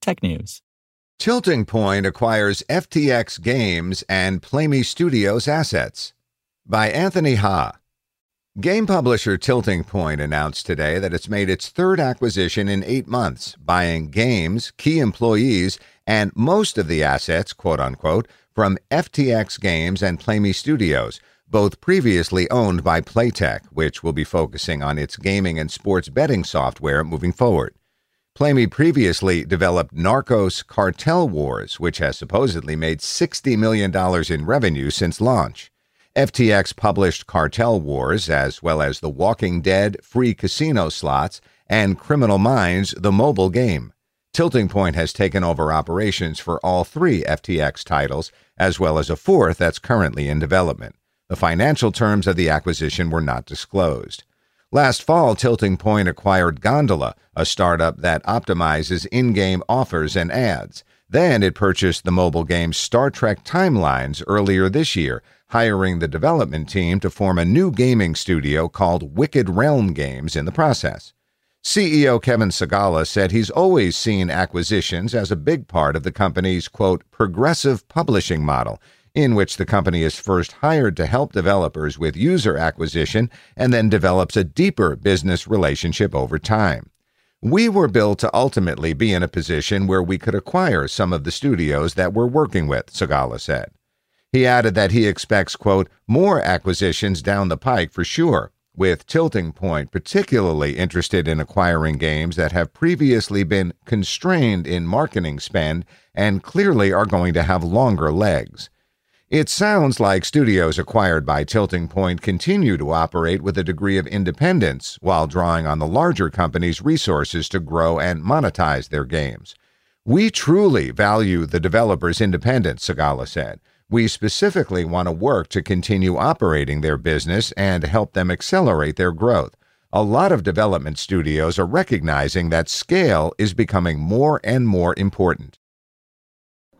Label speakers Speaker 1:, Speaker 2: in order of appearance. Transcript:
Speaker 1: technews.
Speaker 2: Tilting Point acquires FTX Games and Plamee Studios assets. By Anthony Ha. Game publisher Tilting Point announced today that it's made its third acquisition in eight months, buying games, key employees, and most of the assets, quote unquote, from FTX Games and Plamee Studios, both previously owned by Playtech, which will be focusing on its gaming and sports betting software moving forward. Plamee previously developed Narcos Cartel Wars, which has supposedly made $60 million in revenue since launch. FTX published Cartel Wars, as well as The Walking Dead free casino slots and Criminal Minds, the mobile game. Tilting Point has taken over operations for all three FTX titles, as well as a fourth that's currently in development. The financial terms of the acquisition were not disclosed. Last fall, Tilting Point acquired Gondola, a startup that optimizes in game offers and ads. Then it purchased the mobile game Star Trek Timelines earlier this year, hiring the development team to form a new gaming studio called Wicked Realm Games in the process. CEO Kevin Segala said he's always seen acquisitions as a big part of the company's, quote, progressive publishing model in which the company is first hired to help developers with user acquisition and then develops a deeper business relationship over time. We were built to ultimately be in a position where we could acquire some of the studios that we're working with, Sagala said. He added that he expects, quote, more acquisitions down the pike for sure, with Tilting Point particularly interested in acquiring games that have previously been constrained in marketing spend and clearly are going to have longer legs. It sounds like studios acquired by Tilting Point continue to operate with a degree of independence while drawing on the larger company's resources to grow and monetize their games. We truly value the developers' independence, Sagala said. We specifically want to work to continue operating their business and help them accelerate their growth. A lot of development studios are recognizing that scale is becoming more and more important.